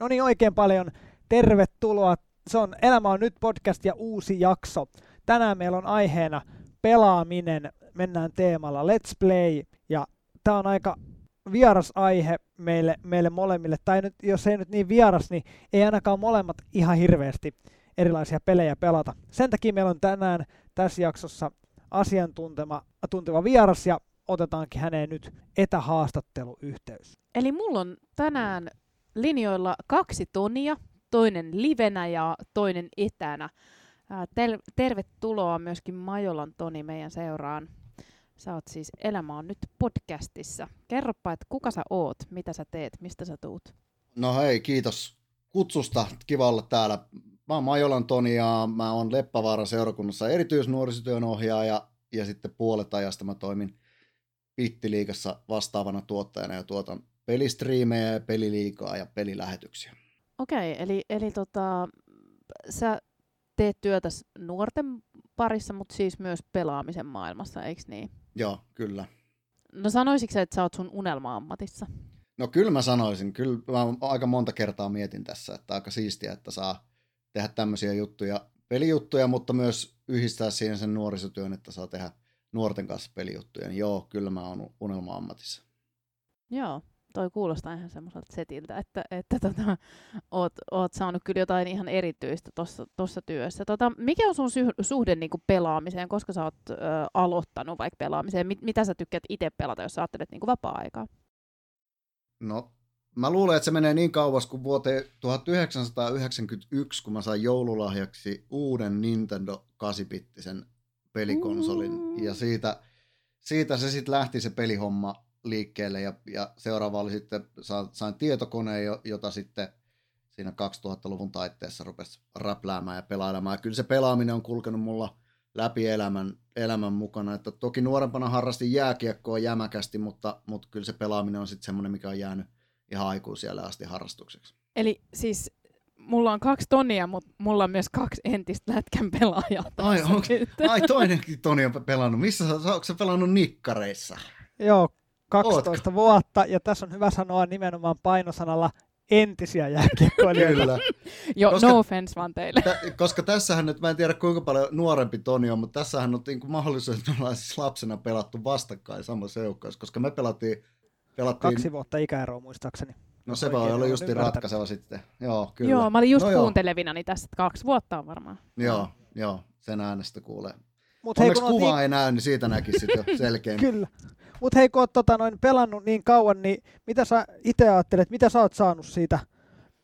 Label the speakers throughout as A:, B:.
A: No niin, oikein paljon tervetuloa. Se on Elämä on nyt podcast ja uusi jakso. Tänään meillä on aiheena pelaaminen. Mennään teemalla Let's Play. Ja tämä on aika vieras aihe meille, meille molemmille. Tai nyt, jos ei nyt niin vieras, niin ei ainakaan molemmat ihan hirveästi erilaisia pelejä pelata. Sen takia meillä on tänään tässä jaksossa asiantunteva tunteva vieras ja otetaankin häneen nyt etähaastatteluyhteys.
B: Eli mulla on tänään linjoilla kaksi Tonia, toinen livenä ja toinen etänä. Ter- tervetuloa myöskin Majolan Toni meidän seuraan. Sä oot siis Elämä on nyt podcastissa. Kerropa, että kuka sä oot, mitä sä teet, mistä sä tuut?
C: No hei, kiitos kutsusta. Kiva olla täällä. Mä oon Majolan Toni ja mä oon Leppävaaran seurakunnassa erityisnuorisotyön ohjaaja ja sitten puolet ajasta mä toimin Pittiliikassa vastaavana tuottajana ja tuotan pelistriimejä peliliikaa ja pelilähetyksiä.
B: Okei, eli, eli tota, sä teet työtä nuorten parissa, mutta siis myös pelaamisen maailmassa, eikö niin?
C: Joo, kyllä.
B: No sanoisitko että sä oot sun unelma-ammatissa?
C: No kyllä mä sanoisin. Kyllä mä aika monta kertaa mietin tässä, että aika siistiä, että saa tehdä tämmöisiä juttuja, pelijuttuja, mutta myös yhdistää siihen sen nuorisotyön, että saa tehdä nuorten kanssa pelijuttuja. Niin joo, kyllä mä oon unelma-ammatissa.
B: Joo, toi kuulostaa ihan semmoiselta setiltä, että, että tota, oot, oot saanut kyllä jotain ihan erityistä tuossa työssä. Tota, mikä on sun suhde niinku pelaamiseen, koska sä oot ö, aloittanut vaikka pelaamiseen? Mit, mitä sä tykkäät itse pelata, jos sä ajattelet niinku vapaa-aikaa?
C: No, mä luulen, että se menee niin kauas kuin vuoteen 1991, kun mä sain joululahjaksi uuden Nintendo 8-bittisen pelikonsolin. Mm. Ja siitä, siitä se sitten lähti se pelihomma liikkeelle ja, ja seuraava oli sitten, sain tietokoneen, jota sitten siinä 2000-luvun taitteessa rupesi räpläämään ja pelailemaan. Ja kyllä se pelaaminen on kulkenut mulla läpi elämän, elämän mukana. Että toki nuorempana harrastin jääkiekkoa jämäkästi, mutta, mutta kyllä se pelaaminen on sitten semmoinen, mikä on jäänyt ihan aikuisielle asti harrastukseksi.
B: Eli siis mulla on kaksi tonia, mutta mulla on myös kaksi entistä lätkän pelaajaa.
C: Ai, onks, ai toinenkin toni on pelannut. Missä sä, onko sä pelannut nikkareissa?
A: Joo, 12 Ootko? vuotta, ja tässä on hyvä sanoa nimenomaan painosanalla entisiä jääkiekkoilijoita.
C: Kyllä.
B: Joo, no offense vaan teille.
C: Tä, koska tässähän nyt, mä en tiedä kuinka paljon nuorempi Toni on, mutta tässähän on niin kuin mahdollisuus, että me ollaan siis lapsena pelattu vastakkain samassa joukkoissa, koska me pelattiin, pelattiin...
A: Kaksi vuotta ikäeroa muistaakseni.
C: No se voi olla just ratkaiseva sitten. Joo, kyllä.
B: Joo, mä olin just no kuuntelevina, niin tässä kaksi vuotta on varmaan.
C: Joo, joo, sen äänestä kuulee. Mut Onneksi hei, kuvaa niin... ei näy, niin siitä näkisi jo selkeä.
A: kyllä. Mutta hei, kun oot tota, noin pelannut niin kauan, niin mitä sä itse ajattelet, mitä sä oot saanut siitä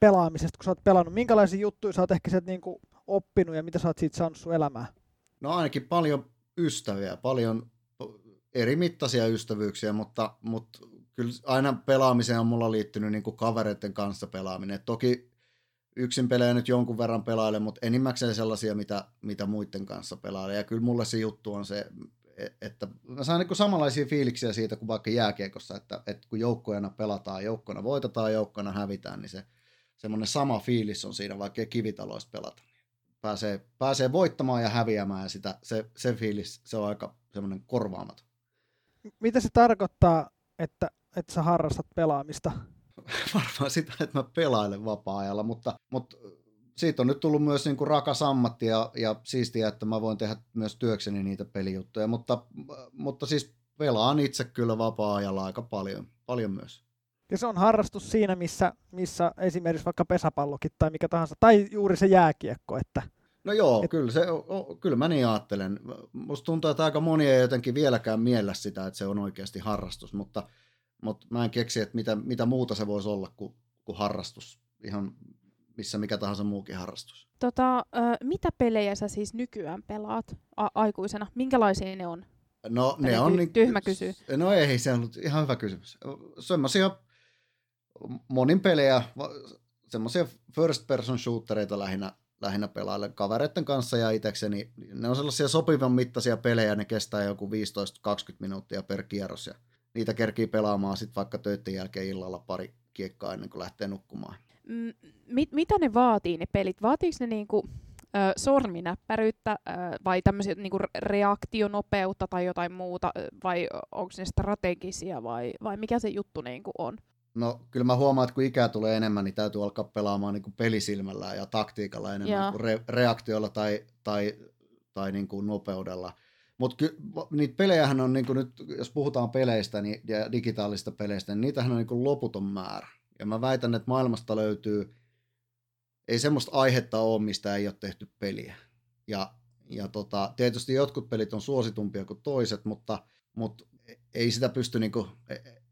A: pelaamisesta, kun sä oot pelannut? Minkälaisia juttuja sä oot ehkä sieltä niin kuin oppinut ja mitä sä oot siitä saanut sun elämään?
C: No ainakin paljon ystäviä, paljon eri mittaisia ystävyyksiä, mutta, mutta kyllä aina pelaamiseen on mulla liittynyt niin kuin kavereiden kanssa pelaaminen. Toki yksin pelejä nyt jonkun verran pelailen, mutta enimmäkseen sellaisia, mitä, mitä muiden kanssa pelailen. Ja kyllä mulle se juttu on se, että mä saan niin samanlaisia fiiliksiä siitä kuin vaikka jääkiekossa, että, että kun joukkoina pelataan, joukkona voitetaan, joukkona hävitään, niin se semmoinen sama fiilis on siinä, vaikka kivitaloista pelata. Pääsee, pääsee voittamaan ja häviämään ja sitä, se, se fiilis, se on aika semmoinen korvaamaton.
A: Mitä se tarkoittaa, että, että sä harrastat pelaamista?
C: varmaan sitä, että mä pelailen vapaa-ajalla, mutta, mutta siitä on nyt tullut myös niin kuin rakas ammatti ja, ja siistiä, että mä voin tehdä myös työkseni niitä pelijuttuja, mutta, mutta siis pelaan itse kyllä vapaa-ajalla aika paljon, paljon myös.
A: Ja se on harrastus siinä, missä, missä esimerkiksi vaikka pesäpallokin tai mikä tahansa, tai juuri se jääkiekko, että
C: No joo, et... kyllä, se, o, kyllä mä niin ajattelen. Musta tuntuu, että aika moni ei jotenkin vieläkään miellä sitä, että se on oikeasti harrastus, mutta mutta mä en keksi, että mitä, mitä muuta se voisi olla kuin, kuin harrastus, ihan missä mikä tahansa muukin harrastus.
B: Tota, äh, mitä pelejä sä siis nykyään pelaat a- aikuisena? Minkälaisia ne on?
C: No ne on... Niin,
B: tyhmä kysy.
C: No ei, se on ihan hyvä kysymys. Semmoisia monin pelejä, semmoisia first person shootereita lähinnä, lähinnä pelailen kavereiden kanssa ja itsekseni. Ne on sellaisia sopivan mittaisia pelejä, ne kestää joku 15-20 minuuttia per kierros ja niitä kerkii pelaamaan sitten vaikka töiden jälkeen illalla pari kiekkaa ennen kuin lähtee nukkumaan.
B: Mit, mitä ne vaatii ne pelit? Vaatiiko ne niinku, ö, sorminäppäryyttä ö, vai tämmöisiä niinku reaktionopeutta tai jotain muuta vai onko ne strategisia vai, vai mikä se juttu niinku on?
C: No kyllä mä huomaan, että kun ikää tulee enemmän, niin täytyy alkaa pelaamaan niin kuin pelisilmällä ja taktiikalla enemmän
B: Joo.
C: kuin re- reaktiolla tai, tai, tai niin kuin nopeudella. Mutta niitä pelejähän on, niin kuin nyt, jos puhutaan peleistä niin, ja digitaalisista peleistä, niin niitähän on niin kuin loputon määrä. Ja mä väitän, että maailmasta löytyy, ei semmoista aihetta ole, mistä ei ole tehty peliä. Ja, ja tota, tietysti jotkut pelit on suositumpia kuin toiset, mutta, mutta ei sitä pysty, niin kuin,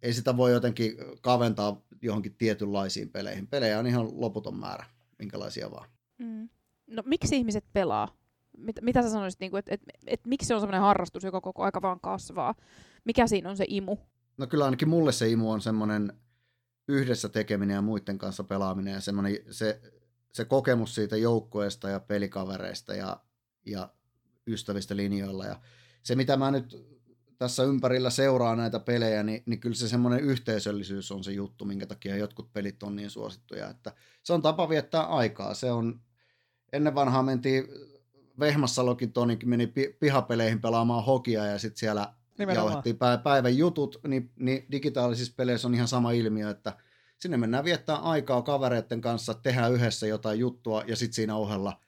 C: ei sitä voi jotenkin kaventaa johonkin tietynlaisiin peleihin. Pelejä on ihan loputon määrä, minkälaisia vaan.
B: Mm. No miksi ihmiset pelaa? Mit, mitä sä sanoisit, niin että et, et, miksi se on semmoinen harrastus, joka koko aika vaan kasvaa? Mikä siinä on se imu?
C: No kyllä ainakin mulle se imu on semmoinen yhdessä tekeminen ja muiden kanssa pelaaminen ja semmoinen se, se kokemus siitä joukkueesta ja pelikavereista ja, ja ystävistä linjoilla. Ja se, mitä mä nyt tässä ympärillä seuraa näitä pelejä, niin, niin kyllä se semmoinen yhteisöllisyys on se juttu, minkä takia jotkut pelit on niin suosittuja. Että se on tapa viettää aikaa. Se on, ennen vanhaa mentiin, Vehmassalokin Tonikin meni pi- pihapeleihin pelaamaan hokia ja sitten siellä
A: Nimenomaan.
C: jauhettiin pä- päivän jutut, niin, niin digitaalisissa peleissä on ihan sama ilmiö, että sinne mennään viettää aikaa kavereiden kanssa, tehdään yhdessä jotain juttua ja sitten siinä ohella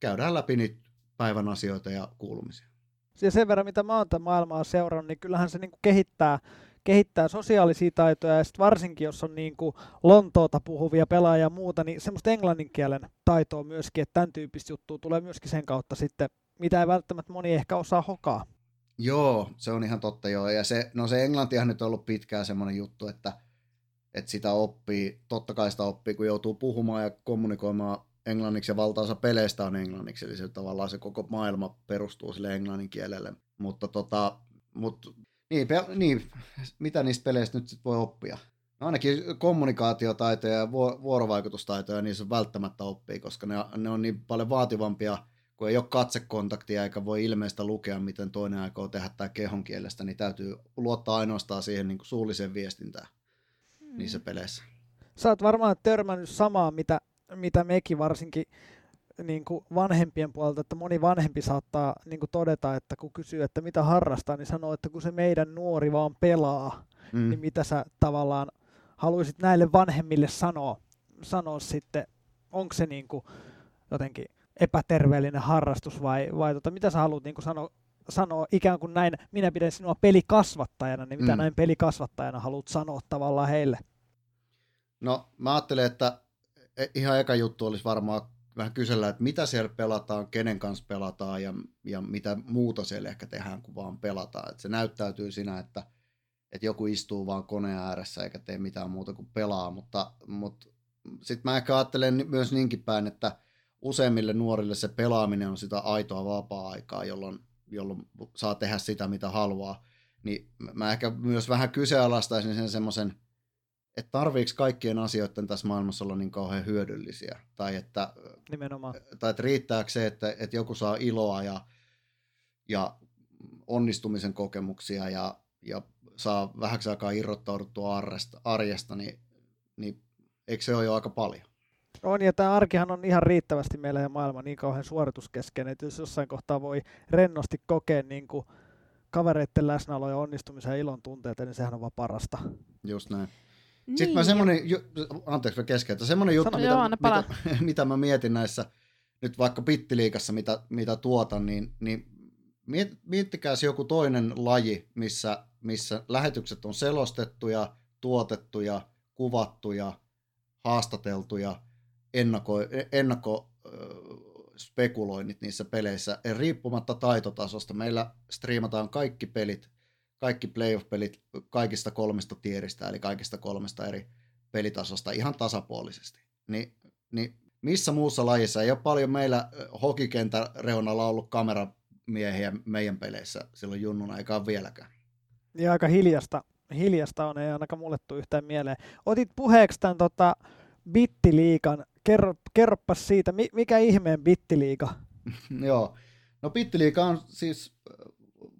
C: käydään läpi niitä päivän asioita ja kuulumisia.
A: Ja sen verran, mitä mä oon tämän maailmaa seurannut, niin kyllähän se niinku kehittää, kehittää sosiaalisia taitoja, ja sit varsinkin jos on niinku Lontoota puhuvia pelaajia ja muuta, niin semmoista englannin kielen taitoa myöskin, että tämän tyyppistä juttua tulee myöskin sen kautta sitten, mitä ei välttämättä moni ehkä osaa hokaa.
C: Joo, se on ihan totta joo. Ja se, no se englantihan nyt on ollut pitkään semmoinen juttu, että, että sitä oppii, totta kai sitä oppii, kun joutuu puhumaan ja kommunikoimaan englanniksi ja valtaosa peleistä on englanniksi, eli se tavallaan se koko maailma perustuu sille englannin kielelle. Mutta tota, mut, niin, pe, niin, mitä niistä peleistä nyt sit voi oppia? No ainakin kommunikaatiotaitoja ja vuorovaikutustaitoja niissä välttämättä oppii, koska ne, ne on niin paljon vaativampia, kun ei ole katsekontaktia eikä voi ilmeistä lukea, miten toinen aikoo tehdä tämä kehon kielestä, niin täytyy luottaa ainoastaan siihen niin kuin suulliseen viestintään
B: Mm.
C: niissä peleissä.
A: Sä oot varmaan törmännyt samaa, mitä, mitä mekin varsinkin niin kuin vanhempien puolelta, että moni vanhempi saattaa niin kuin todeta, että kun kysyy, että mitä harrastaa, niin sanoo, että kun se meidän nuori vaan pelaa, mm. niin mitä sä tavallaan haluaisit näille vanhemmille sanoa, sanoa sitten, onko se niin kuin jotenkin epäterveellinen harrastus vai, vai tota, mitä sä haluat niin kuin sanoa, sanoa ikään kuin näin, minä pidän sinua pelikasvattajana, niin mitä mm. näin pelikasvattajana haluat sanoa tavallaan heille?
C: No mä ajattelen, että ihan eka juttu olisi varmaan vähän kysellä, että mitä siellä pelataan, kenen kanssa pelataan ja, ja mitä muuta siellä ehkä tehdään, kun vaan pelataan. Et se näyttäytyy siinä, että, että joku istuu vaan koneen ääressä eikä tee mitään muuta kuin pelaa, mutta, mutta sitten mä ehkä ajattelen myös niinkin päin, että useimmille nuorille se pelaaminen on sitä aitoa vapaa-aikaa, jolloin, jolloin saa tehdä sitä, mitä haluaa. Niin mä ehkä myös vähän kyseenalaistaisin sen semmoisen, että tarviiko kaikkien asioiden tässä maailmassa olla niin kauhean hyödyllisiä, tai että,
A: Nimenomaan.
C: tai että riittääkö se, että, että joku saa iloa ja, ja onnistumisen kokemuksia ja, ja saa vähäksi aikaa irrottauduttua arjesta, arjesta niin, niin eikö se ole jo aika paljon?
A: On, ja tämä arkihan on ihan riittävästi meillä ja maailma niin kauhean suorituskeskeinen, että jos jossain kohtaa voi rennosti kokea niin kuin kavereiden läsnäolo ja onnistumisen ja ilon tunteita, niin sehän on vaan parasta.
C: Just näin. Niin. Sitten mä semmoinen, ju- anteeksi mä keskeytän, semmoinen juttu,
B: Sano,
C: mitä,
B: joo,
C: mitä, mitä mä mietin näissä, nyt vaikka pittiliikassa, mitä, mitä tuotan, niin, niin miet, miettikää joku toinen laji, missä, missä lähetykset on selostettuja, tuotettuja, kuvattuja, haastateltuja, ennakko, ennakko spekuloinnit niissä peleissä, riippumatta taitotasosta. Meillä striimataan kaikki pelit, kaikki playoff-pelit kaikista kolmesta tieristä, eli kaikista kolmesta eri pelitasosta ihan tasapuolisesti. Ni, niin missä muussa lajissa ei ole paljon meillä hokikentän reunalla ollut kameramiehiä meidän peleissä silloin junnuna, eikä ole vieläkään.
A: Ja aika hiljasta, hiljasta on, ei ainakaan mulle tule yhtään mieleen. Otit puheeksi tämän tota, Bittiliikan. Kerro, kerropas siitä, mikä ihmeen Bittiliika?
C: Joo, no Bittiliika on siis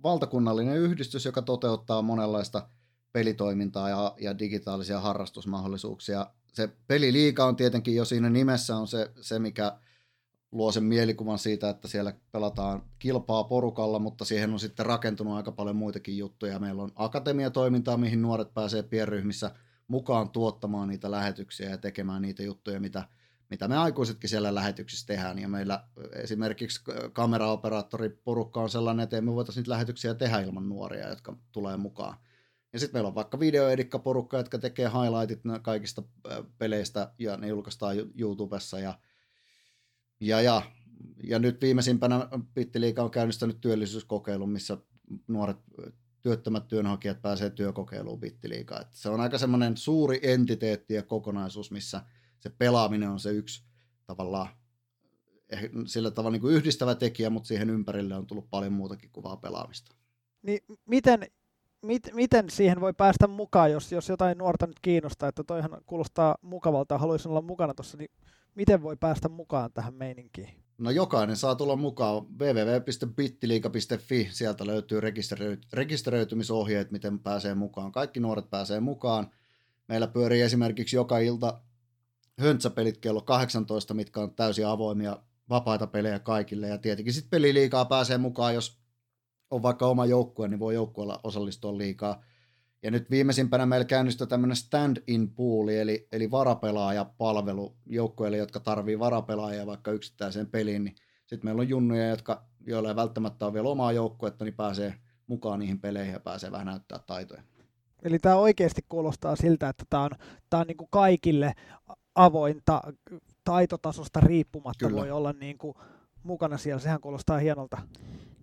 C: valtakunnallinen yhdistys, joka toteuttaa monenlaista pelitoimintaa ja, ja digitaalisia harrastusmahdollisuuksia. Se peliliika on tietenkin jo siinä nimessä on se, se, mikä luo sen mielikuvan siitä, että siellä pelataan kilpaa porukalla, mutta siihen on sitten rakentunut aika paljon muitakin juttuja. Meillä on akatemiatoimintaa, mihin nuoret pääsee pienryhmissä mukaan tuottamaan niitä lähetyksiä ja tekemään niitä juttuja, mitä, mitä me aikuisetkin siellä lähetyksissä tehdään. Ja meillä esimerkiksi kameraoperaattoriporukka on sellainen, että me voitaisiin niitä lähetyksiä tehdä ilman nuoria, jotka tulee mukaan. Ja sitten meillä on vaikka videoedikkaporukka, jotka tekee highlightit kaikista peleistä ja ne julkaistaan YouTubessa. Ja, ja, ja, ja nyt viimeisimpänä Pittiliika on käynnistänyt työllisyyskokeilun, missä nuoret työttömät työnhakijat pääsee työkokeiluun Bittiliigaan. Se on aika semmoinen suuri entiteetti ja kokonaisuus, missä se pelaaminen on se yksi tavallaan eh, sillä tavalla niin kuin yhdistävä tekijä, mutta siihen ympärille on tullut paljon muutakin kuin vaan pelaamista.
A: Niin miten, mit, miten siihen voi päästä mukaan, jos, jos jotain nuorta nyt kiinnostaa, että toihan kuulostaa mukavalta ja haluaisin olla mukana tuossa, niin miten voi päästä mukaan tähän meininkiin?
C: No jokainen saa tulla mukaan www.bittiliika.fi, sieltä löytyy rekisteröity, rekisteröitymisohjeet, miten pääsee mukaan. Kaikki nuoret pääsee mukaan. Meillä pyörii esimerkiksi joka ilta höntsäpelit kello 18, mitkä on täysin avoimia vapaita pelejä kaikille. Ja tietenkin sitten peliliikaa pääsee mukaan, jos on vaikka oma joukkue, niin voi joukkueella osallistua liikaa. Ja nyt viimeisimpänä meillä käynnistyi tämmöinen stand-in pooli, eli, eli varapelaajapalvelu joukkueille, jotka tarvii varapelaajia vaikka yksittäiseen peliin. Niin sitten meillä on junnuja, jotka, joilla ei välttämättä ole vielä omaa joukkuetta, niin pääsee mukaan niihin peleihin ja pääsee vähän näyttää taitoja.
A: Eli tämä oikeasti kuulostaa siltä, että tämä on, tämä on niin kuin kaikille avointa taitotasosta riippumatta Kyllä. voi olla niin kuin mukana siellä. Sehän kuulostaa hienolta.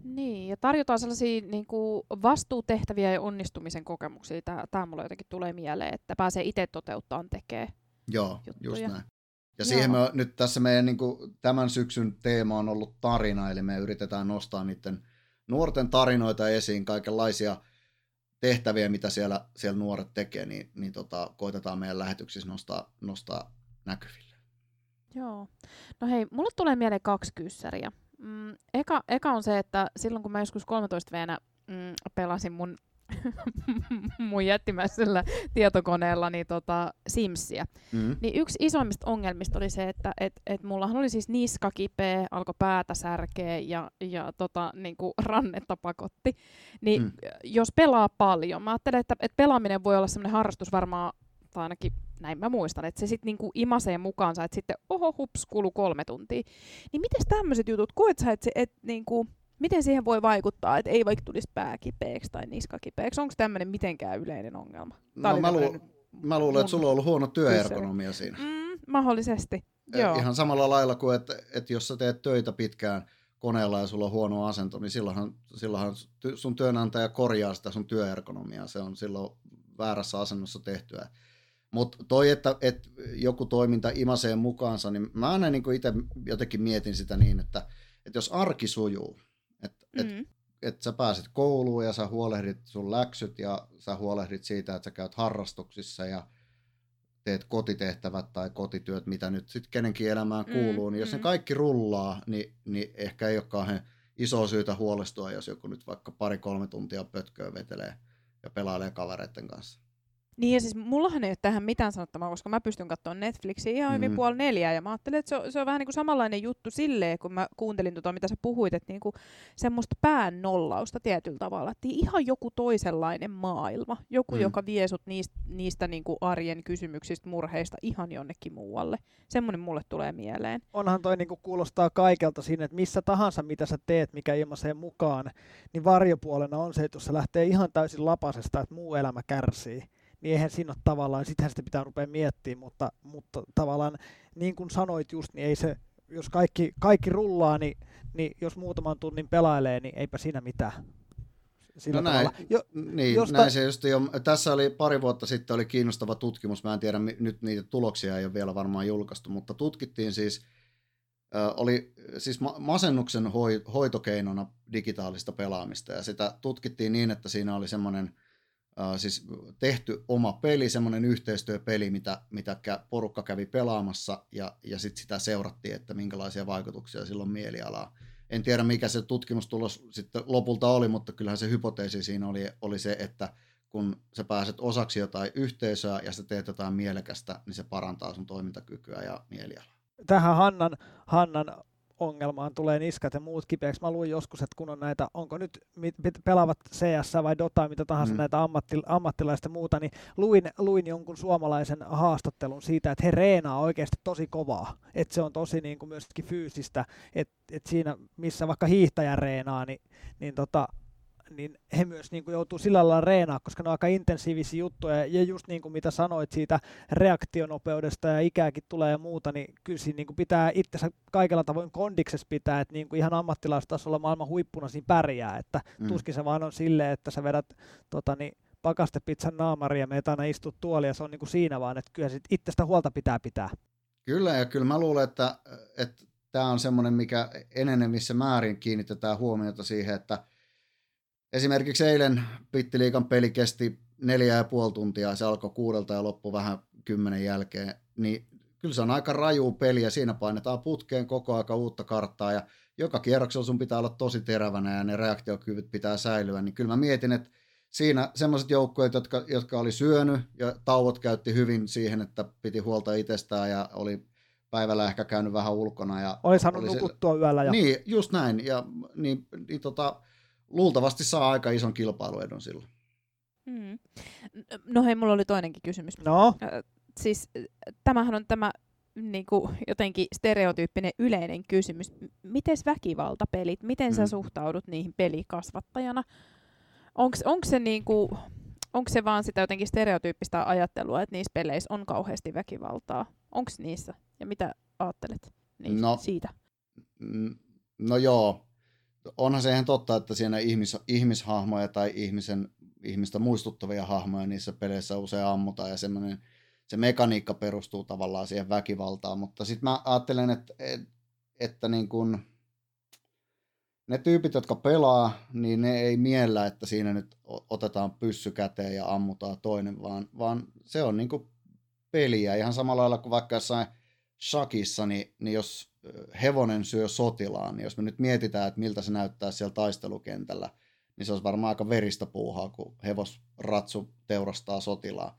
B: Niin, ja tarjotaan sellaisia niin kuin vastuutehtäviä ja onnistumisen kokemuksia. Tämä, tämä mulle jotenkin tulee mieleen, että pääsee itse toteuttamaan tekee
C: Joo, juttuja. just näin. Ja siihen me nyt tässä meidän niin kuin, tämän syksyn teema on ollut tarina, eli me yritetään nostaa niiden nuorten tarinoita esiin, kaikenlaisia tehtäviä, mitä siellä, siellä nuoret tekee, niin, niin tota, koitetaan meidän lähetyksissä nostaa, nostaa näkyville.
B: Joo. No hei, mulle tulee mieleen kaksi kyssäriä. Mm, eka, eka on se, että silloin kun mä joskus 13 vuonna mm, pelasin mun mun jättimäisellä tietokoneella niin tota, Simsiä. Mm. Niin yksi isoimmista ongelmista oli se, että et, et mullahan oli siis niska kipeä, alkoi päätä särkeä ja, ja tota, niin kuin rannetta pakotti. Niin mm. jos pelaa paljon, mä ajattelen, että, että pelaaminen voi olla sellainen harrastus varmaan tai ainakin näin mä muistan, että se sitten niinku imasee mukaansa, että sitten oho hups, kulu kolme tuntia. Niin miten tämmöiset jutut, koet sä, että se, et, niinku, miten siihen voi vaikuttaa, että ei vaikka tulisi pää kipeäksi tai niska kipeäksi? Onko tämmöinen mitenkään yleinen ongelma?
C: no, mä, lu- mä luulen, että sulla on ollut huono työergonomia siinä.
B: Mm, mahdollisesti, eh, joo.
C: Ihan samalla lailla kuin, että, että jos sä teet töitä pitkään koneella ja sulla on huono asento, niin silloinhan, silloinhan sun työnantaja korjaa sitä sun työergonomiaa. Se on silloin väärässä asennossa tehtyä. Mutta toi, että, että joku toiminta imasee mukaansa, niin mä aina niin itse jotenkin mietin sitä niin, että, että jos arki sujuu, että mm. et, et sä pääset kouluun ja sä huolehdit sun läksyt ja sä huolehdit siitä, että sä käyt harrastuksissa ja teet kotitehtävät tai kotityöt, mitä nyt sitten kenenkin elämään mm, kuuluu, mm, niin jos mm. ne kaikki rullaa, niin, niin ehkä ei ole kauhean iso syytä huolestua, jos joku nyt vaikka pari-kolme tuntia pötköä vetelee ja pelailee kavereiden kanssa.
B: Niin ja siis mullahan ei ole tähän mitään sanottavaa, koska mä pystyn katsomaan Netflixiä ihan hyvin mm. puoli neljää ja mä ajattelin, että se on, se on vähän niin kuin samanlainen juttu silleen, kun mä kuuntelin tota, mitä sä puhuit, että niin kuin semmoista pään nollausta tietyllä tavalla, että ihan joku toisenlainen maailma, joku, mm. joka vie sut niistä, niistä niin kuin arjen kysymyksistä, murheista ihan jonnekin muualle. Semmoinen mulle tulee mieleen.
A: Onhan toi niin kuin kuulostaa kaikelta siinä, että missä tahansa mitä sä teet, mikä ilmaisee mukaan, niin varjopuolena on se, että jos se lähtee ihan täysin lapasesta, että muu elämä kärsii niin eihän siinä ole tavallaan, sitähän sitä pitää rupea miettimään, mutta, mutta tavallaan niin kuin sanoit just, niin ei se, jos kaikki, kaikki rullaa, niin, niin jos muutaman tunnin pelailee, niin eipä siinä mitään.
C: Sillä no näin, jo, niin, josta... näin se just jo, tässä oli pari vuotta sitten oli kiinnostava tutkimus, mä en tiedä, nyt niitä tuloksia ei ole vielä varmaan julkaistu, mutta tutkittiin siis, äh, oli siis masennuksen hoi, hoitokeinona digitaalista pelaamista, ja sitä tutkittiin niin, että siinä oli semmoinen Uh, siis tehty oma peli, semmoinen yhteistyöpeli, mitä, mitä porukka kävi pelaamassa ja, ja sitten sitä seurattiin, että minkälaisia vaikutuksia sillä on mielialaa. En tiedä, mikä se tutkimustulos sitten lopulta oli, mutta kyllähän se hypoteesi siinä oli, oli se, että kun sä pääset osaksi jotain yhteisöä ja sä teet jotain mielekästä, niin se parantaa sun toimintakykyä ja mielialaa.
A: Tähän Hannan, Hannan ongelmaan tulee niskat ja muut kipeäksi. Mä luin joskus, että kun on näitä, onko nyt pelaavat CS vai Dota, mitä tahansa mm. näitä ammatti, ammattilaista muuta, niin luin, luin jonkun suomalaisen haastattelun siitä, että he reenaa oikeasti tosi kovaa. Että se on tosi niin kuin myöskin fyysistä, että, että siinä missä vaikka hiihtäjä reenaa, niin, niin tota, niin he myös niin kuin joutuu sillä lailla reenaa, koska ne on aika intensiivisiä juttuja, ja just niin kuin mitä sanoit siitä reaktionopeudesta ja ikääkin tulee ja muuta, niin kyllä siinä niin kuin pitää itsensä kaikella tavoin kondiksessa pitää, että niin kuin ihan ammattilaistasolla maailman huippuna siinä pärjää, että mm. tuskin se vaan on silleen, että sä vedät tota, niin, pakastepizzan naamari ja meet aina istut tuoli ja se on niin kuin siinä vaan, että kyllä sit itsestä huolta pitää pitää.
C: Kyllä ja kyllä mä luulen, että, että tämä on semmoinen, mikä enenevissä määrin kiinnitetään huomiota siihen, että Esimerkiksi eilen Pittiliikan peli kesti neljä ja puoli tuntia, se alkoi kuudelta ja loppui vähän kymmenen jälkeen, niin kyllä se on aika raju peli ja siinä painetaan putkeen koko aika uutta karttaa ja joka kierroksella sun pitää olla tosi terävänä ja ne reaktiokyvyt pitää säilyä, niin kyllä mä mietin, että siinä semmoiset joukkueet, jotka, jotka oli syönyt ja tauot käytti hyvin siihen, että piti huolta itsestään ja oli päivällä ehkä käynyt vähän ulkona. Ja
A: oli saanut oli nukuttua se... yöllä. Ja...
C: Niin, just näin. Ja niin, niin tota, luultavasti saa aika ison kilpailuedon silloin.
B: Mm. No hei, mulla oli toinenkin kysymys.
A: No?
B: siis tämähän on tämä niin kuin, jotenkin stereotyyppinen yleinen kysymys. Miten väkivaltapelit, miten mm. sä suhtaudut niihin pelikasvattajana? Onko se, niin kuin, onko se vaan sitä jotenkin stereotyyppistä ajattelua, että niissä peleissä on kauheasti väkivaltaa? Onko niissä? Ja mitä ajattelet niistä, no, siitä?
C: No joo, onhan se ihan totta, että siinä ihmis, ihmishahmoja tai ihmisen, ihmistä muistuttavia hahmoja niissä peleissä usein ammutaan ja semmoinen, se mekaniikka perustuu tavallaan siihen väkivaltaan, mutta sitten mä ajattelen, että, että, niin kun, ne tyypit, jotka pelaa, niin ne ei miellä, että siinä nyt otetaan pyssy käteen ja ammutaan toinen, vaan, vaan se on niin peliä. Ihan samalla lailla kuin vaikka jossain shakissa, niin, niin jos hevonen syö sotilaan, niin jos me nyt mietitään, että miltä se näyttää siellä taistelukentällä, niin se olisi varmaan aika veristä puuhaa, kun hevosratsu teurastaa sotilaa.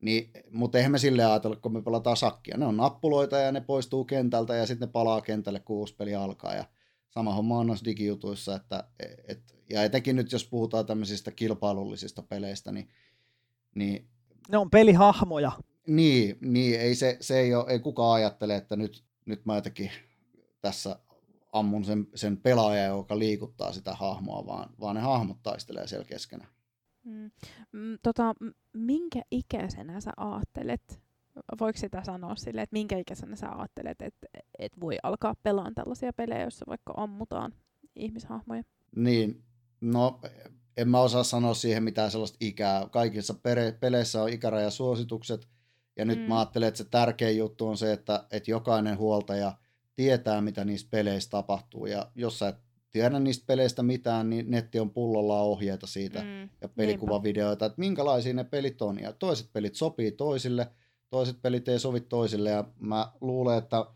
C: Niin, mutta eihän me sille ajatella, kun me pelataan sakkia. Ne on nappuloita ja ne poistuu kentältä ja sitten ne palaa kentälle, kun uusi peli alkaa. Ja sama homma on noissa digijutuissa, että, et, ja etenkin nyt jos puhutaan tämmöisistä kilpailullisista peleistä, niin, niin
A: ne on pelihahmoja.
C: Niin, niin ei, se, se ei, ole, ei kukaan ajattele, että nyt nyt mä jotenkin tässä ammun sen, sen pelaaja, joka liikuttaa sitä hahmoa, vaan, vaan ne hahmot taistelee siellä keskenään.
B: Mm. mm tota, minkä ikäisenä sä ajattelet, voiko sitä sanoa sille, että minkä ikäisenä sä ajattelet, että et voi alkaa pelaamaan tällaisia pelejä, joissa vaikka ammutaan ihmishahmoja?
C: Niin, no en mä osaa sanoa siihen mitään sellaista ikää. Kaikissa peleissä on ikärajasuositukset, ja nyt mm. mä ajattelen, että se tärkein juttu on se, että, että jokainen huoltaja tietää, mitä niissä peleissä tapahtuu. Ja jos sä et tiedä niistä peleistä mitään, niin netti on pullolla ohjeita siitä mm. ja pelikuvavideoita, että minkälaisia ne pelit on. Ja toiset pelit sopii toisille, toiset pelit ei sovi toisille. Ja mä luulen, että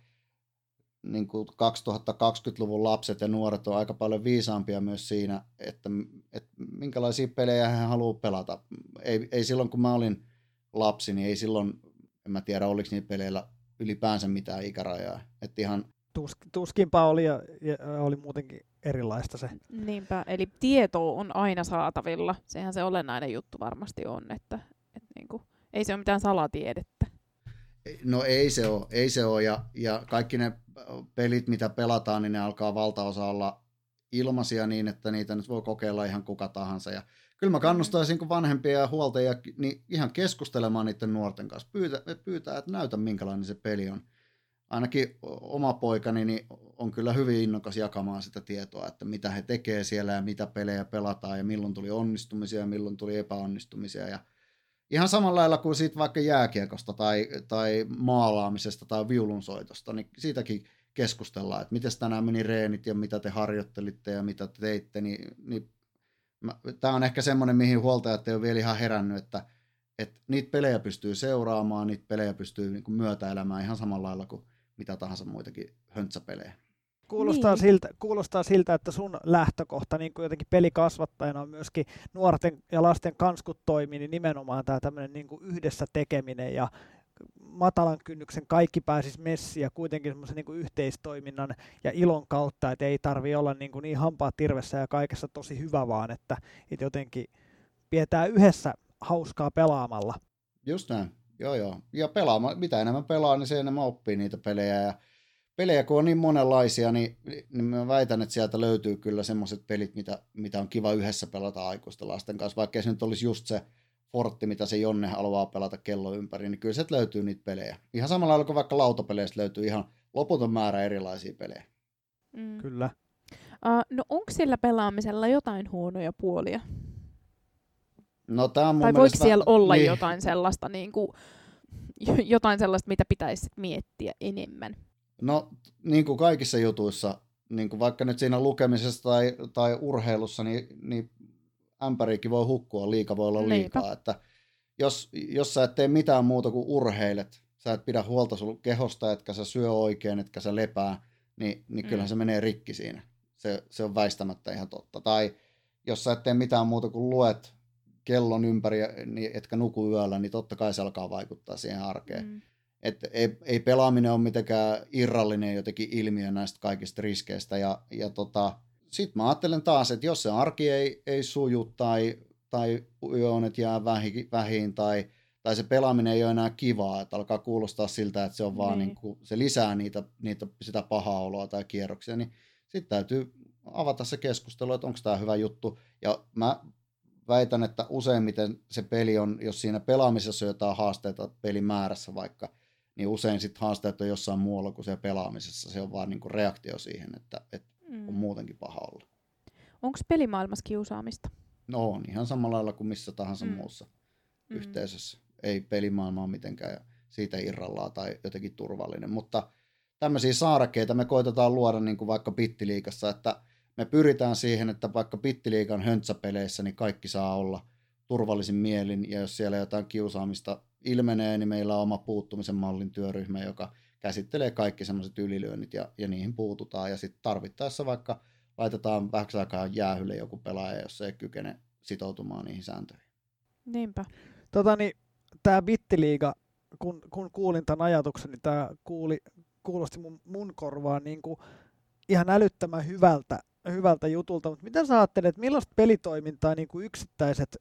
C: niin kuin 2020-luvun lapset ja nuoret on aika paljon viisaampia myös siinä, että, että minkälaisia pelejä he haluaa pelata. Ei, ei silloin, kun mä olin lapsi, niin ei silloin en mä tiedä, oliko niillä peleillä ylipäänsä mitään ikärajaa. Että ihan...
A: Tus, tuskinpa oli ja, ja oli muutenkin erilaista se.
B: Niinpä, eli tieto on aina saatavilla. Sehän se olennainen juttu varmasti on, että, että niinku, ei se ole mitään salatiedettä.
C: No ei se ole, ei se ole. Ja, ja kaikki ne pelit, mitä pelataan, niin ne alkaa valtaosa olla ilmaisia niin, että niitä nyt voi kokeilla ihan kuka tahansa. Ja kyllä mä kannustaisin kun vanhempia ja huoltajia niin ihan keskustelemaan niiden nuorten kanssa. Pyytä, pyytää, että näytä minkälainen se peli on. Ainakin oma poikani niin on kyllä hyvin innokas jakamaan sitä tietoa, että mitä he tekee siellä ja mitä pelejä pelataan ja milloin tuli onnistumisia ja milloin tuli epäonnistumisia. Ja ihan samalla lailla kuin siitä vaikka jääkiekosta tai, tai maalaamisesta tai viulunsoitosta, niin siitäkin keskustellaan, että miten tänään meni reenit ja mitä te harjoittelitte ja mitä te teitte, niin, niin tämä on ehkä semmoinen, mihin huoltajat ei ole vielä ihan herännyt, että, että niitä pelejä pystyy seuraamaan, niitä pelejä pystyy niin kuin myötäelämään ihan samalla lailla kuin mitä tahansa muitakin höntsäpelejä.
A: Kuulostaa, niin. siltä, kuulostaa siltä, että sun lähtökohta niin kuin jotenkin pelikasvattajana on myöskin nuorten ja lasten kanskut toimii, niin nimenomaan tämä tämmöinen niin kuin yhdessä tekeminen ja matalan kynnyksen kaikki pääsis messiin ja kuitenkin semmoisen niin yhteistoiminnan ja ilon kautta, että ei tarvi olla niin, kuin niin hampaa tirvessä ja kaikessa tosi hyvä vaan, että, että jotenkin pidetään yhdessä hauskaa pelaamalla.
C: Just näin. Joo, joo. Ja pelaama, mitä enemmän pelaa, niin se enemmän oppii niitä pelejä. Ja pelejä kun on niin monenlaisia, niin, niin mä väitän, että sieltä löytyy kyllä semmoiset pelit, mitä, mitä on kiva yhdessä pelata aikuisten lasten kanssa. Vaikka se nyt olisi just se Fortti, mitä se Jonne haluaa pelata kello ympäri, niin kyllä sieltä löytyy niitä pelejä. Ihan samalla lailla kuin vaikka lautapeleistä löytyy ihan loputon määrä erilaisia pelejä.
A: Mm. Kyllä.
B: Uh, no onko sillä pelaamisella jotain huonoja puolia?
C: No, tää on mun
B: tai
C: mielestä...
B: voiko siellä olla niin. jotain sellaista, niin kuin, jotain sellaista, mitä pitäisi miettiä enemmän?
C: No, niin kuin kaikissa jutuissa, niin kuin vaikka nyt siinä lukemisessa tai, tai urheilussa, niin, niin ämpäriikin voi hukkua, liika voi olla liikaa. Että jos, jos sä et tee mitään muuta kuin urheilet, sä et pidä huolta sun kehosta, etkä sä syö oikein, etkä sä lepää, niin, niin mm. kyllähän se menee rikki siinä. Se, se on väistämättä ihan totta. Tai jos sä et tee mitään muuta kuin luet kellon ympäri, niin etkä nuku yöllä, niin totta kai se alkaa vaikuttaa siihen arkeen. Mm. Et ei, ei pelaaminen ole mitenkään irrallinen jotenkin ilmiö näistä kaikista riskeistä. Ja, ja tota, sitten mä ajattelen taas, että jos se arki ei, ei suju tai, tai yöunet jää vähi, vähin tai, tai se pelaaminen ei ole enää kivaa, että alkaa kuulostaa siltä, että se on vaan niin. Niin kuin, se lisää niitä, niitä, sitä pahaa oloa tai kierroksia, niin sitten täytyy avata se keskustelu, että onko tämä hyvä juttu. Ja mä väitän, että useimmiten se peli on, jos siinä pelaamisessa on jotain haasteita pelimäärässä vaikka, niin usein sitten haasteet on jossain muualla kuin se pelaamisessa. Se on vaan niinku reaktio siihen, että, että mm. on muutenkin paha olla.
B: Onko pelimaailmassa kiusaamista?
C: No on, ihan samalla lailla kuin missä tahansa mm. muussa mm. yhteisössä. Ei pelimaailma ole mitenkään siitä irrallaan tai jotenkin turvallinen, mutta tämmöisiä saarakkeita me koitetaan luoda niin kuin vaikka Pittiliikassa, että me pyritään siihen, että vaikka Pittiliikan höntsäpeleissä niin kaikki saa olla turvallisin mielin, ja jos siellä jotain kiusaamista ilmenee, niin meillä on oma puuttumisen mallin työryhmä, joka käsittelee kaikki semmoiset ylilyönnit ja, ja niihin puututaan. Ja sitten tarvittaessa vaikka laitetaan vähäksi aikaa jäähylle joku pelaaja, jos se ei kykene sitoutumaan niihin sääntöihin.
B: Niinpä.
A: Tota niin, tämä Bittiliiga, kun, kun kuulin tämän ajatuksen, niin tämä kuuli, kuulosti mun, mun korvaan niin kuin ihan älyttömän hyvältä, hyvältä jutulta, mutta mitä sä ajattelet, että millaista pelitoimintaa niin kuin yksittäiset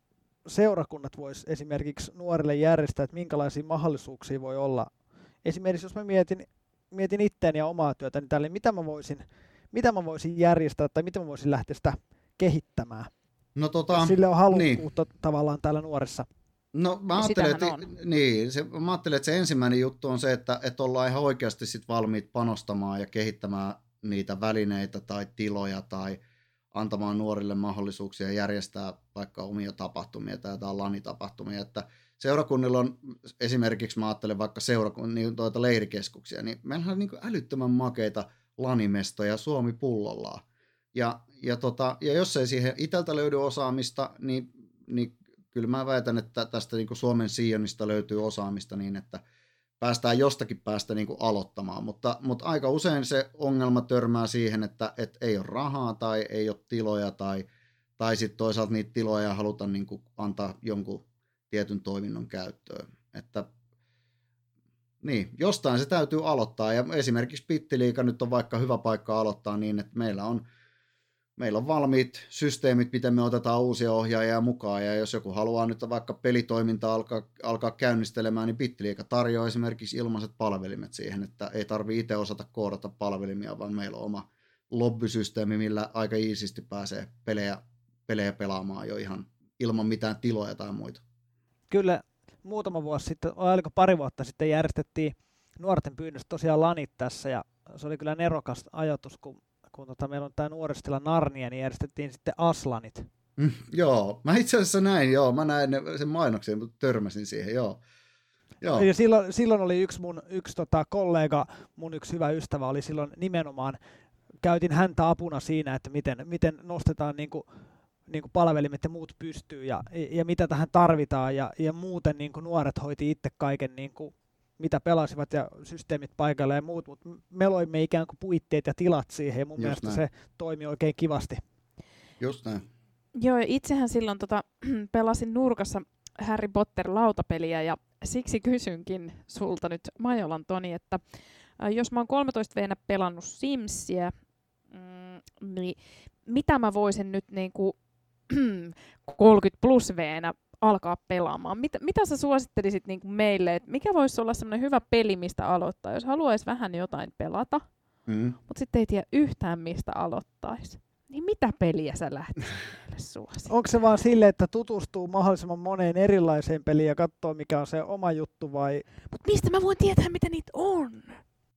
A: seurakunnat vois esimerkiksi nuorille järjestää, että minkälaisia mahdollisuuksia voi olla esimerkiksi jos mä mietin, mietin itteeni ja omaa työtä, niin tälle, mitä mä voisin, mitä mä voisin järjestää tai mitä mä voisin lähteä sitä kehittämään.
C: No, tota,
A: Sille on halukkuutta niin. tavallaan täällä nuorissa.
C: No mä ajattelen, että, niin, se, mä ajattelen, että se ensimmäinen juttu on se, että, että ollaan ihan oikeasti sit valmiit panostamaan ja kehittämään niitä välineitä tai tiloja tai antamaan nuorille mahdollisuuksia järjestää vaikka omia tapahtumia tai jotain lanitapahtumia, että seurakunnilla on esimerkiksi, mä ajattelen vaikka seurakun, niin tuota leirikeskuksia, niin meillä on niin älyttömän makeita lanimestoja Suomi pullollaan. Ja, ja, tota, ja jos ei siihen itseltä löydy osaamista, niin, niin kyllä mä väitän, että tästä niin Suomen Sionista löytyy osaamista niin, että päästään jostakin päästä niin aloittamaan. Mutta, mutta aika usein se ongelma törmää siihen, että, että ei ole rahaa tai ei ole tiloja tai, tai sitten toisaalta niitä tiloja halutaan niin antaa jonkun tietyn toiminnon käyttöön. Että niin, jostain se täytyy aloittaa. Ja esimerkiksi Pittiliika nyt on vaikka hyvä paikka aloittaa niin, että meillä on, meillä on valmiit systeemit, miten me otetaan uusia ohjaajia mukaan. Ja jos joku haluaa nyt vaikka pelitoiminta alkaa, alkaa käynnistelemään, niin Pittiliika tarjoaa esimerkiksi ilmaiset palvelimet siihen, että ei tarvi itse osata koodata palvelimia, vaan meillä on oma lobbysysteemi, millä aika iisisti pääsee pelejä, pelejä pelaamaan jo ihan ilman mitään tiloja tai muita
A: kyllä muutama vuosi sitten, oliko pari vuotta sitten järjestettiin nuorten pyynnöstä tosiaan lanit tässä ja se oli kyllä nerokas ajatus, kun, kun tota, meillä on tämä nuoristila Narnia, niin järjestettiin sitten Aslanit.
C: Mm, joo, mä itse asiassa näin, joo, mä näin sen mainoksen, mutta törmäsin siihen, joo.
A: Joo. Ja silloin, silloin oli yksi mun yksi tota, kollega, mun yksi hyvä ystävä oli silloin nimenomaan, käytin häntä apuna siinä, että miten, miten nostetaan niin kuin, niin kuin palvelimet ja muut pystyy ja, ja mitä tähän tarvitaan ja, ja muuten niin kuin nuoret hoiti itse kaiken niin kuin, mitä pelasivat ja systeemit paikalle ja muut, mutta me loimme ikään kuin puitteet ja tilat siihen ja mun Just mielestä näin. se toimi oikein kivasti.
C: Just näin.
B: Joo, itsehän silloin tota, pelasin nurkassa Harry Potter lautapeliä ja siksi kysynkin sulta nyt Majolan Toni, että äh, jos mä oon 13 vuonna pelannut Simsiä, mm, niin mitä mä voisin nyt niinku 30 plus veenä alkaa pelaamaan? Mitä, mitä sä suosittelisit niinku meille, että mikä voisi olla semmoinen hyvä peli, mistä aloittaa, jos haluaisi vähän jotain pelata,
C: Mm.
B: mutta sitten ei tiedä yhtään, mistä aloittaisi? Niin mitä peliä sä lähtisit?
A: Onko se vaan sille, että tutustuu mahdollisimman moneen erilaiseen peliin ja katsoo mikä on se oma juttu vai
B: Mut mistä mä voin tietää, mitä niitä on?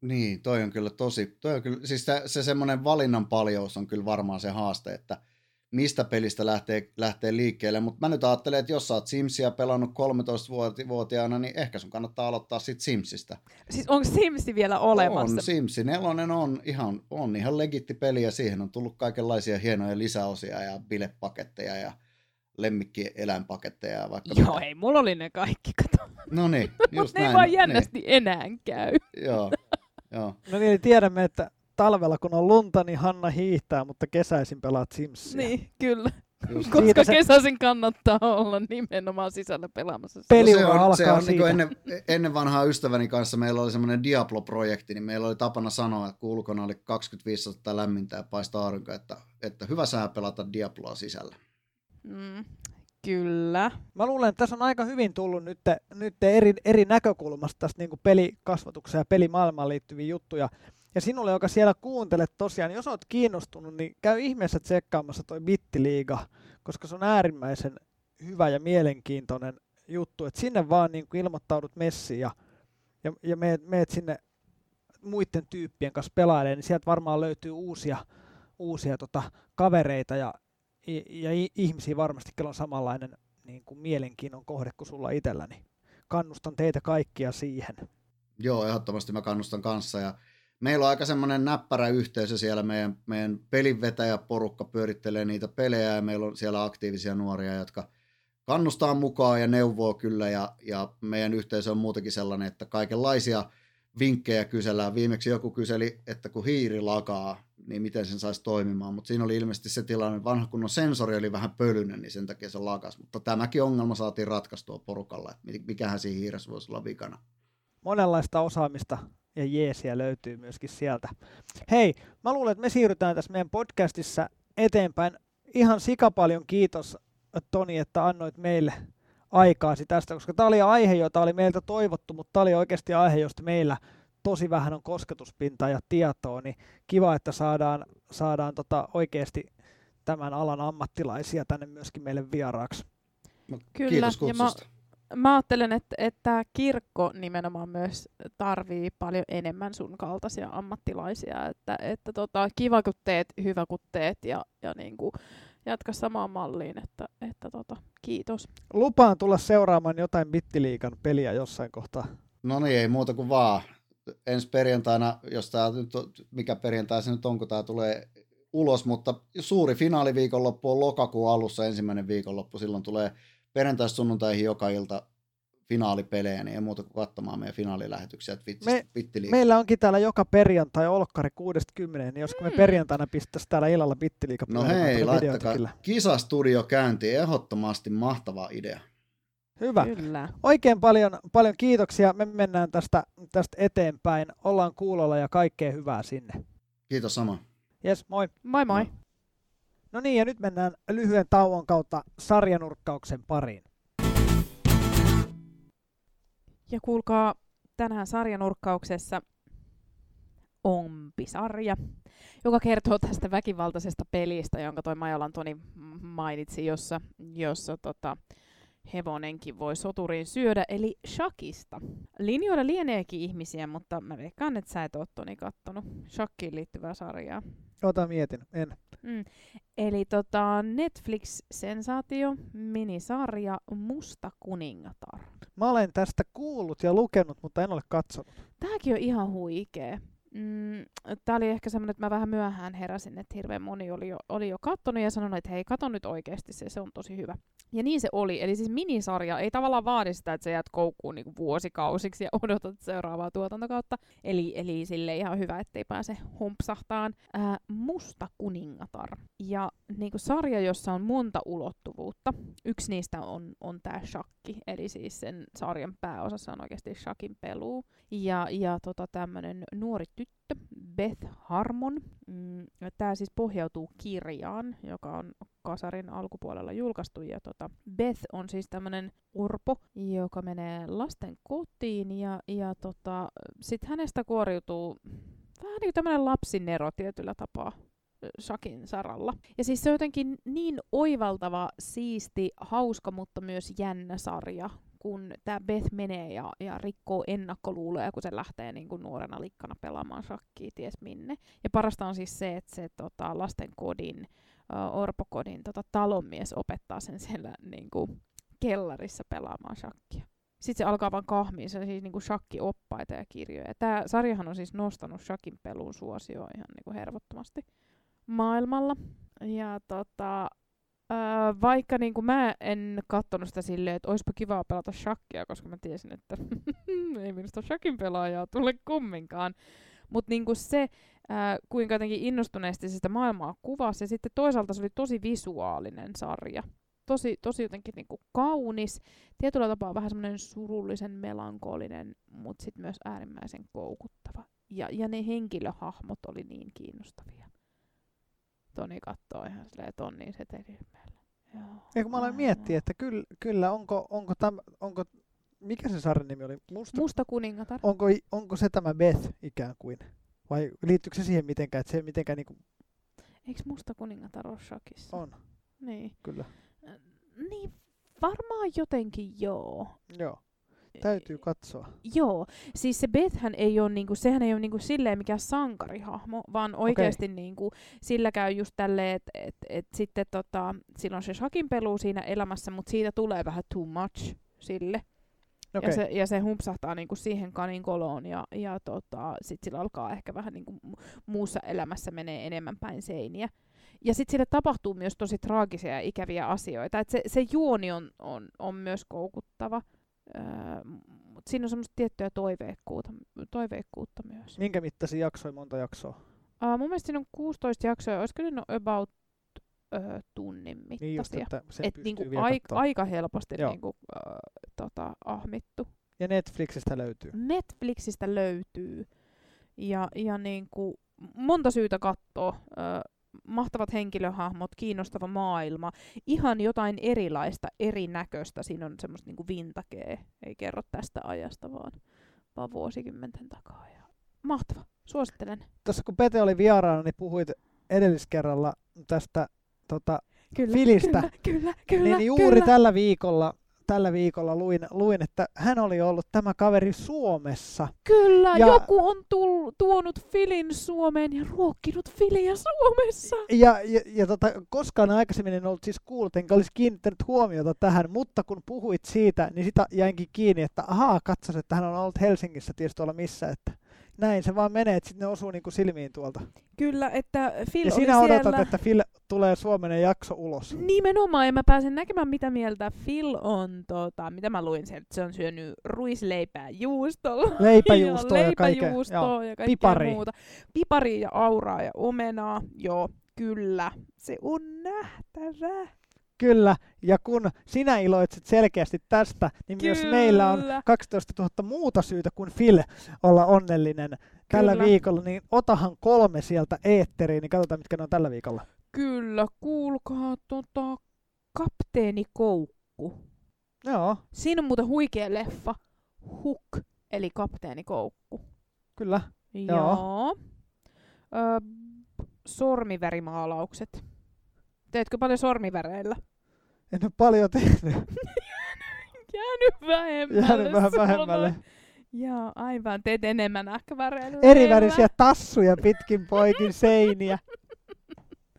C: Niin, toi on kyllä tosi, toi on kyllä, siis se, se semmoinen valinnan paljous on kyllä varmaan se haaste, että mistä pelistä lähtee, lähtee liikkeelle, mutta mä nyt ajattelen, että jos sä oot Simsia pelannut 13-vuotiaana, niin ehkä sun kannattaa aloittaa sit Simsistä.
B: Siis onko Simsi vielä olemassa?
C: On, Simsi nelonen on ihan, on ihan legitti peli ja siihen on tullut kaikenlaisia hienoja lisäosia ja bilepaketteja ja lemmikkieläinpaketteja ja vaikka
B: Joo, ei, mulla oli ne kaikki, kato.
C: No niin, just
B: Mutta ne ei vaan jännästi enää käy.
C: Niin, joo, joo.
A: No niin, tiedämme, että talvella kun on lunta, niin Hanna hiihtää, mutta kesäisin pelaat Simsia.
B: Niin, kyllä.
C: Just
B: Koska
A: Siitä se-
B: kesäisin kannattaa olla nimenomaan sisällä pelaamassa.
A: Peli-
C: No se on, se
A: alkaa
C: on niin ennen, ennen vanhaa ystäväni kanssa meillä oli semmoinen Diablo-projekti, niin meillä oli tapana sanoa, että kun ulkona oli 25 astetta lämmintä ja paistaa aurinko, että, että hyvä sää pelata Diabloa sisällä.
B: Mm, kyllä.
A: Mä luulen, että tässä on aika hyvin tullut nyt, nyt eri, eri näkökulmasta tästä niin pelikasvatukseen ja pelimaailmaan liittyviä juttuja. Ja sinulle, joka siellä kuuntelet tosiaan, niin jos olet kiinnostunut, niin käy ihmeessä tsekkaamassa toi Bittiliiga, koska se on äärimmäisen hyvä ja mielenkiintoinen juttu. että sinne vaan niin kuin ilmoittaudut messiin ja, ja, ja meet, meet sinne muiden tyyppien kanssa pelailemaan, niin sieltä varmaan löytyy uusia, uusia tota, kavereita ja, ja ihmisiä varmasti, kello on samanlainen niin kuin mielenkiinnon kohde kuin sulla itselläni. Kannustan teitä kaikkia siihen.
C: Joo, ehdottomasti mä kannustan kanssa. Ja meillä on aika semmoinen näppärä yhteisö siellä, meidän, meidän pelinvetäjäporukka pyörittelee niitä pelejä ja meillä on siellä aktiivisia nuoria, jotka kannustaa mukaan ja neuvoo kyllä ja, ja meidän yhteisö on muutenkin sellainen, että kaikenlaisia vinkkejä kysellään. Viimeksi joku kyseli, että kun hiiri lakaa, niin miten sen saisi toimimaan, mutta siinä oli ilmeisesti se tilanne, vanha kunnon sensori oli vähän pölyinen, niin sen takia se lakas, mutta tämäkin ongelma saatiin ratkaistua porukalla, että mi- mikähän siinä hiiressä voisi olla vikana.
A: Monenlaista osaamista ja jeesiä löytyy myöskin sieltä. Hei, mä luulen, että me siirrytään tässä meidän podcastissa eteenpäin. Ihan sikapaljon kiitos Toni, että annoit meille aikaasi tästä, koska tämä oli aihe, jota oli meiltä toivottu, mutta tämä oli oikeasti aihe, josta meillä tosi vähän on kosketuspintaa ja tietoa, niin kiva, että saadaan, saadaan tota oikeasti tämän alan ammattilaisia tänne myöskin meille vieraaksi.
C: No,
B: Kyllä,
C: Kiitos
B: ja mä-
C: kutsusta.
B: Mä ajattelen, että, että kirkko nimenomaan myös tarvii paljon enemmän sun kaltaisia ammattilaisia. Että, että tota, kiva kun teet, hyvä kun teet ja, ja niin kuin jatka samaan malliin. Että, että tota, kiitos.
A: Lupaan tulla seuraamaan jotain Bittiliikan peliä jossain kohtaa.
C: No niin, ei muuta kuin vaan. Ensi perjantaina, jos tämä nyt, on- mikä perjantai se nyt on, kun tämä tulee ulos, mutta suuri finaaliviikonloppu on lokakuun alussa ensimmäinen viikonloppu. Silloin tulee perjantaista sunnuntaihin joka ilta finaalipelejä, niin ei muuta kuin katsomaan meidän finaalilähetyksiä Twitchistä.
A: Me-. Meillä onkin täällä joka perjantai Olkkari 60, niin josko me
B: Mm.
A: perjantaina pistäisi täällä illalla Bittiliiga
C: No hei,
A: videota
C: laittakaa kisastudio käyntiin, ehdottomasti mahtava idea.
A: Hyvä.
B: Kyllä.
A: Oikein paljon, paljon kiitoksia. Me mennään tästä, tästä eteenpäin. Ollaan kuulolla ja kaikkea hyvää sinne.
C: Kiitos sama.
A: Jes, moi.
B: Moi moi.
A: No niin, ja nyt mennään lyhyen tauon kautta sarjanurkkauksen pariin.
B: Ja kuulkaa, tänään sarjanurkkauksessa Ompi-sarja, joka kertoo tästä väkivaltaisesta pelistä, jonka toi Majolan Toni mainitsi, jossa, jossa tota, hevonenkin voi soturiin syödä, eli shakista. Linjoilla lieneekin ihmisiä, mutta mä veikkaan, että sä et ole Toni kattonut shakkiin liittyvää sarjaa.
A: Ota mietin, en.
B: Mm. Eli tota, Netflix-sensaatio, minisarja Musta kuningatar.
A: Mä olen tästä kuullut ja lukenut, mutta en ole katsonut.
B: Tääkin on ihan huikee. Mm, Tämä oli ehkä semmoinen, että mä vähän myöhään heräsin, että hirveän moni oli jo, oli jo kattonut ja sanonut, että hei, kato nyt oikeasti se, se on tosi hyvä. Ja niin se oli. Eli siis minisarja ei tavallaan vaadi sitä, että sä jäät koukkuun niinku vuosikausiksi ja odotat seuraavaa tuotantokautta. Eli, eli sille ihan hyvä, ettei pääse humpsahtaan. Ää, Musta kuningatar. Ja niinku sarja, jossa on monta ulottuvuutta. Yksi niistä on, on tämä shakki, eli siis sen sarjan pääosassa on oikeasti shakin peluu. Ja, ja tota, tämmöinen nuori tyttö, Beth Harmon, mm, tämä siis pohjautuu kirjaan, joka on kasarin alkupuolella julkaistu. Ja tota, Beth on siis tämmöinen orpo, joka menee lasten kotiin ja, ja tota, sitten hänestä kuoriutuu vähän niin kuin tämmöinen lapsinero tietyllä tapaa Shakin saralla. Ja siis se on jotenkin niin oivaltava, siisti, hauska, mutta myös jännä sarja, kun tämä Beth menee ja, ja rikkoo ennakkoluuloja, kun se lähtee niin kuin nuorena likkana pelaamaan shakkia ties minne. Ja parasta on siis se, että se tota, lastenkodin, uh, orpokodin tota, talonmies opettaa sen siellä niin kuin, kellarissa pelaamaan shakkia. Sitten se alkaa vaan kahmiin, se on siis niinku shakki-oppaita ja kirjoja. Tämä sarjahan on siis nostanut shakin pelun suosioon ihan niinku hervottomasti maailmalla. Ja tota, öö, vaikka niinku mä en katsonut sitä silleen, että olisipa kivaa pelata shakkia, koska mä tiesin, että ei minusta shakin pelaajaa tule kumminkaan. Mutta niinku se, ää, kuinka jotenkin innostuneesti sitä maailmaa kuvasi, ja sitten toisaalta se oli tosi visuaalinen sarja. Tosi, tosi jotenkin niinku kaunis, tietyllä tapaa vähän semmoinen surullisen melankolinen, mutta sitten myös äärimmäisen koukuttava. Ja, ja ne henkilöhahmot oli niin kiinnostavia. Toni katsoo ihan silleen, että on niin seteliymmällä.
A: Ja kun mä aloin miettiä, että kyllä, kyllä onko, onko, täm, onko, mikä se sarjan nimi oli?
B: Musta, Musta kuningatar.
A: Onko, onko se tämä Beth ikään kuin? Vai liittyykö se siihen mitenkään, että se mitenkään niinku...
B: Eikö Musta kuningatar ole shakissa?
A: On.
B: Niin.
A: Kyllä.
B: Niin, varmaan jotenkin joo.
A: Joo. Täytyy katsoa.
B: Joo, siis se Bethän ei ole niinku, sehän ei ole niinku silleen mikään sankarihahmo, vaan oikeasti okay. niinku, sillä käy just tälleen, että et, et sitten tota, silloin se shakin peluu siinä elämässä, mutta siitä tulee vähän too much sille. Okay. Ja, se, ja se humpsahtaa niinku siihen kaninkoloon ja, ja tota, sitten sillä alkaa ehkä vähän niinku muussa elämässä menee enemmän päin seiniä. Ja sitten sille tapahtuu myös tosi traagisia ja ikäviä asioita. Et se, se juoni on, on, on myös koukuttava. Öö, mutta siinä on semmoista tiettyä toiveikkuutta, toiveikkuutta myös.
A: Minkä mittaisia jaksoja, monta jaksoa?
B: Uh, mun mielestä siinä on 16 jaksoa, olisiko ne no about uh, tunnin mittaisia.
A: Niin just, että sen
B: Et niinku aik- aika helposti niinku, uh, tota, ahmittu.
A: Ja Netflixistä löytyy?
B: Netflixistä löytyy. Ja, ja niinku, monta syytä katsoa. Uh, mahtavat henkilöhahmot, kiinnostava maailma, ihan jotain erilaista, erinäköistä. Siinä on semmoista niinku vintakee, ei kerro tästä ajasta, vaan, vaan vuosikymmenten takaa. Ja mahtava, suosittelen.
A: Tuossa kun Pete oli vieraana, niin puhuit edelliskerralla tästä tota, kyllä, Filistä.
B: Kyllä, kyllä, kyllä,
A: niin juuri
B: kyllä.
A: tällä viikolla tällä viikolla luin, luin, että hän oli ollut tämä kaveri Suomessa.
B: Kyllä, ja, joku on tull, tuonut Filin Suomeen ja ruokkinut Filiä Suomessa.
A: Ja, ja, ja tota, koskaan aikaisemmin en ollut siis kuullut, enkä olisi kiinnittänyt huomiota tähän, mutta kun puhuit siitä, niin sitä jäinkin kiinni, että ahaa, katsos, että hän on ollut Helsingissä tietysti olla missä, että näin se vaan menee, että sitten ne osuu niinku silmiin tuolta.
B: Kyllä, että Phil
A: ja
B: oli
A: sinä
B: siellä...
A: odotat, että Phil tulee Suomen jakso ulos.
B: Nimenomaan, ja mä pääsen näkemään, mitä mieltä Phil on, tota, mitä mä luin sen, että se on syönyt ruisleipää juustolla.
A: Leipäjuustoa ja,
B: ja, ja kaikkea Pipari. muuta. Pipari ja auraa ja omenaa, joo, kyllä. Se on nähtävä.
A: Kyllä, ja kun sinä iloitset selkeästi tästä, niin Kyllä. myös meillä on 12 000 muuta syytä kuin Phil olla onnellinen tällä Kyllä. viikolla, niin otahan kolme sieltä eetteriin, niin katsotaan mitkä ne on tällä viikolla.
B: Kyllä, kuulkaa tota Kapteeni Koukku.
A: Joo.
B: Siinä on muuten huikea leffa, Hook, eli Kapteeni Koukku.
A: Kyllä,
B: Joo. Joo. Ö, sormivärimaalaukset. Teetkö paljon sormiväreillä?
A: En ole paljon tehnyt.
B: Jäänyt vähemmälle.
A: Jäänyt vähän vähemmälle.
B: Joo, aivan. Teet enemmän ehkä väreillä.
A: Erivärisiä tassuja pitkin poikin seiniä.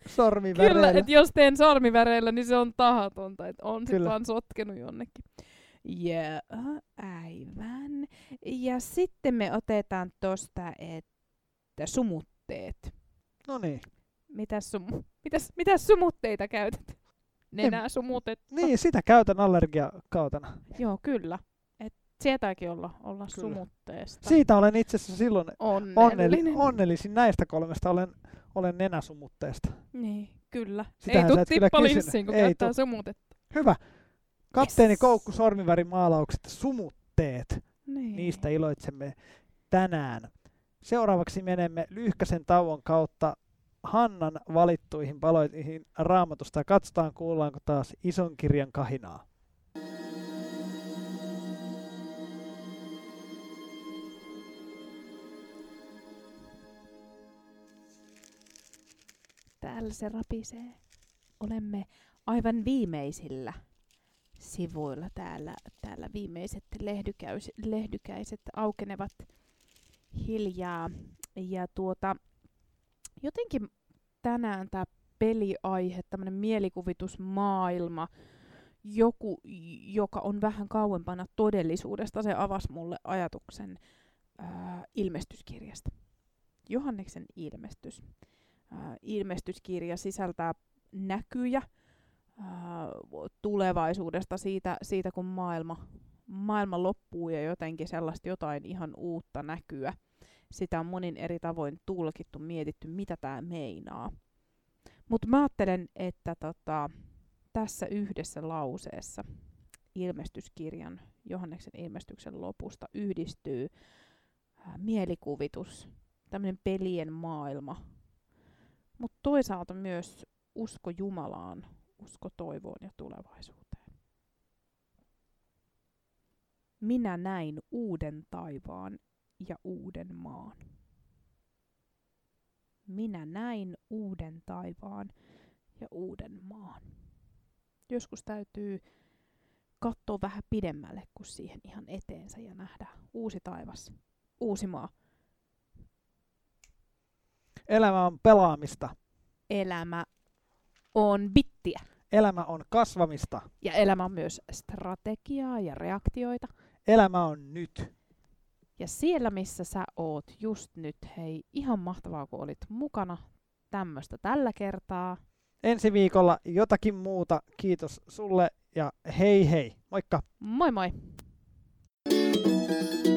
A: Sormiväreillä.
B: Kyllä, että jos teen sormiväreillä, niin se on tahatonta. Että on sitten vaan sotkenut jonnekin. Joo, aivan. Ja sitten me otetaan tosta, että sumutteet.
A: No niin.
B: Mitäs, sum, mitäs, mitäs sumutteita käytät? Nenää sumutetta.
A: Niin, sitä käytän allergiakautena.
B: Joo, kyllä. Et sietääkin olla, olla kyllä. sumutteesta.
A: Siitä olen itse asiassa silloin
B: onnellinen.
A: Onnelli, onnellisin näistä kolmesta. Olen, olen nenäsumutteesta.
B: Niin, kyllä. Sitähän Ei tule tippalinssiin, kun Ei käyttää tu- sumutetta.
A: Hyvä. Kapteeni
B: Yes.
A: Koukku sormivärimaalaukset sumutteet.
B: Niin.
A: Niistä iloitsemme tänään. Seuraavaksi menemme lyhkäisen tauon kautta Hannan valittuihin paloihin raamatusta katsotaan kuullaanko taas ison kirjan kahinaa.
B: Täällä se rapisee. Olemme aivan viimeisillä sivuilla täällä. Täällä viimeiset lehdykäiset aukenevat hiljaa. Ja tuota, jotenkin tänään tämä peliaihe, tämmöinen mielikuvitusmaailma, joku, joka on vähän kauempana todellisuudesta, se avasi mulle ajatuksen ää, ilmestyskirjasta. Johanneksen ilmestys. Ää, ilmestyskirja sisältää näkyjä ää, tulevaisuudesta siitä, siitä, kun maailma, maailma loppuu ja jotenkin sellaista jotain ihan uutta näkyä. Sitä on monin eri tavoin tulkittu, mietitty, mitä tämä meinaa. Mutta mä ajattelen, että tota, tässä yhdessä lauseessa ilmestyskirjan, Johanneksen ilmestyksen lopusta yhdistyy ää, mielikuvitus, tämmöinen pelien maailma, mutta toisaalta myös usko Jumalaan, usko toivoon ja tulevaisuuteen. Minä näin uuden taivaan ja uuden maan. Minä näin uuden taivaan ja uuden maan. Joskus täytyy katsoa vähän pidemmälle kuin siihen ihan eteensä ja nähdä uusi taivas, uusi maa.
A: Elämä on pelaamista.
B: Elämä on bittiä.
A: Elämä on kasvamista.
B: Ja elämä on myös strategiaa ja reaktioita.
A: Elämä on nyt.
B: Ja siellä, missä sä oot just nyt, hei, ihan mahtavaa, kun olit mukana tämmöistä tällä kertaa.
A: Ensi viikolla jotakin muuta. Kiitos sulle ja hei hei. Moikka.
B: Moi moi!
C: thank you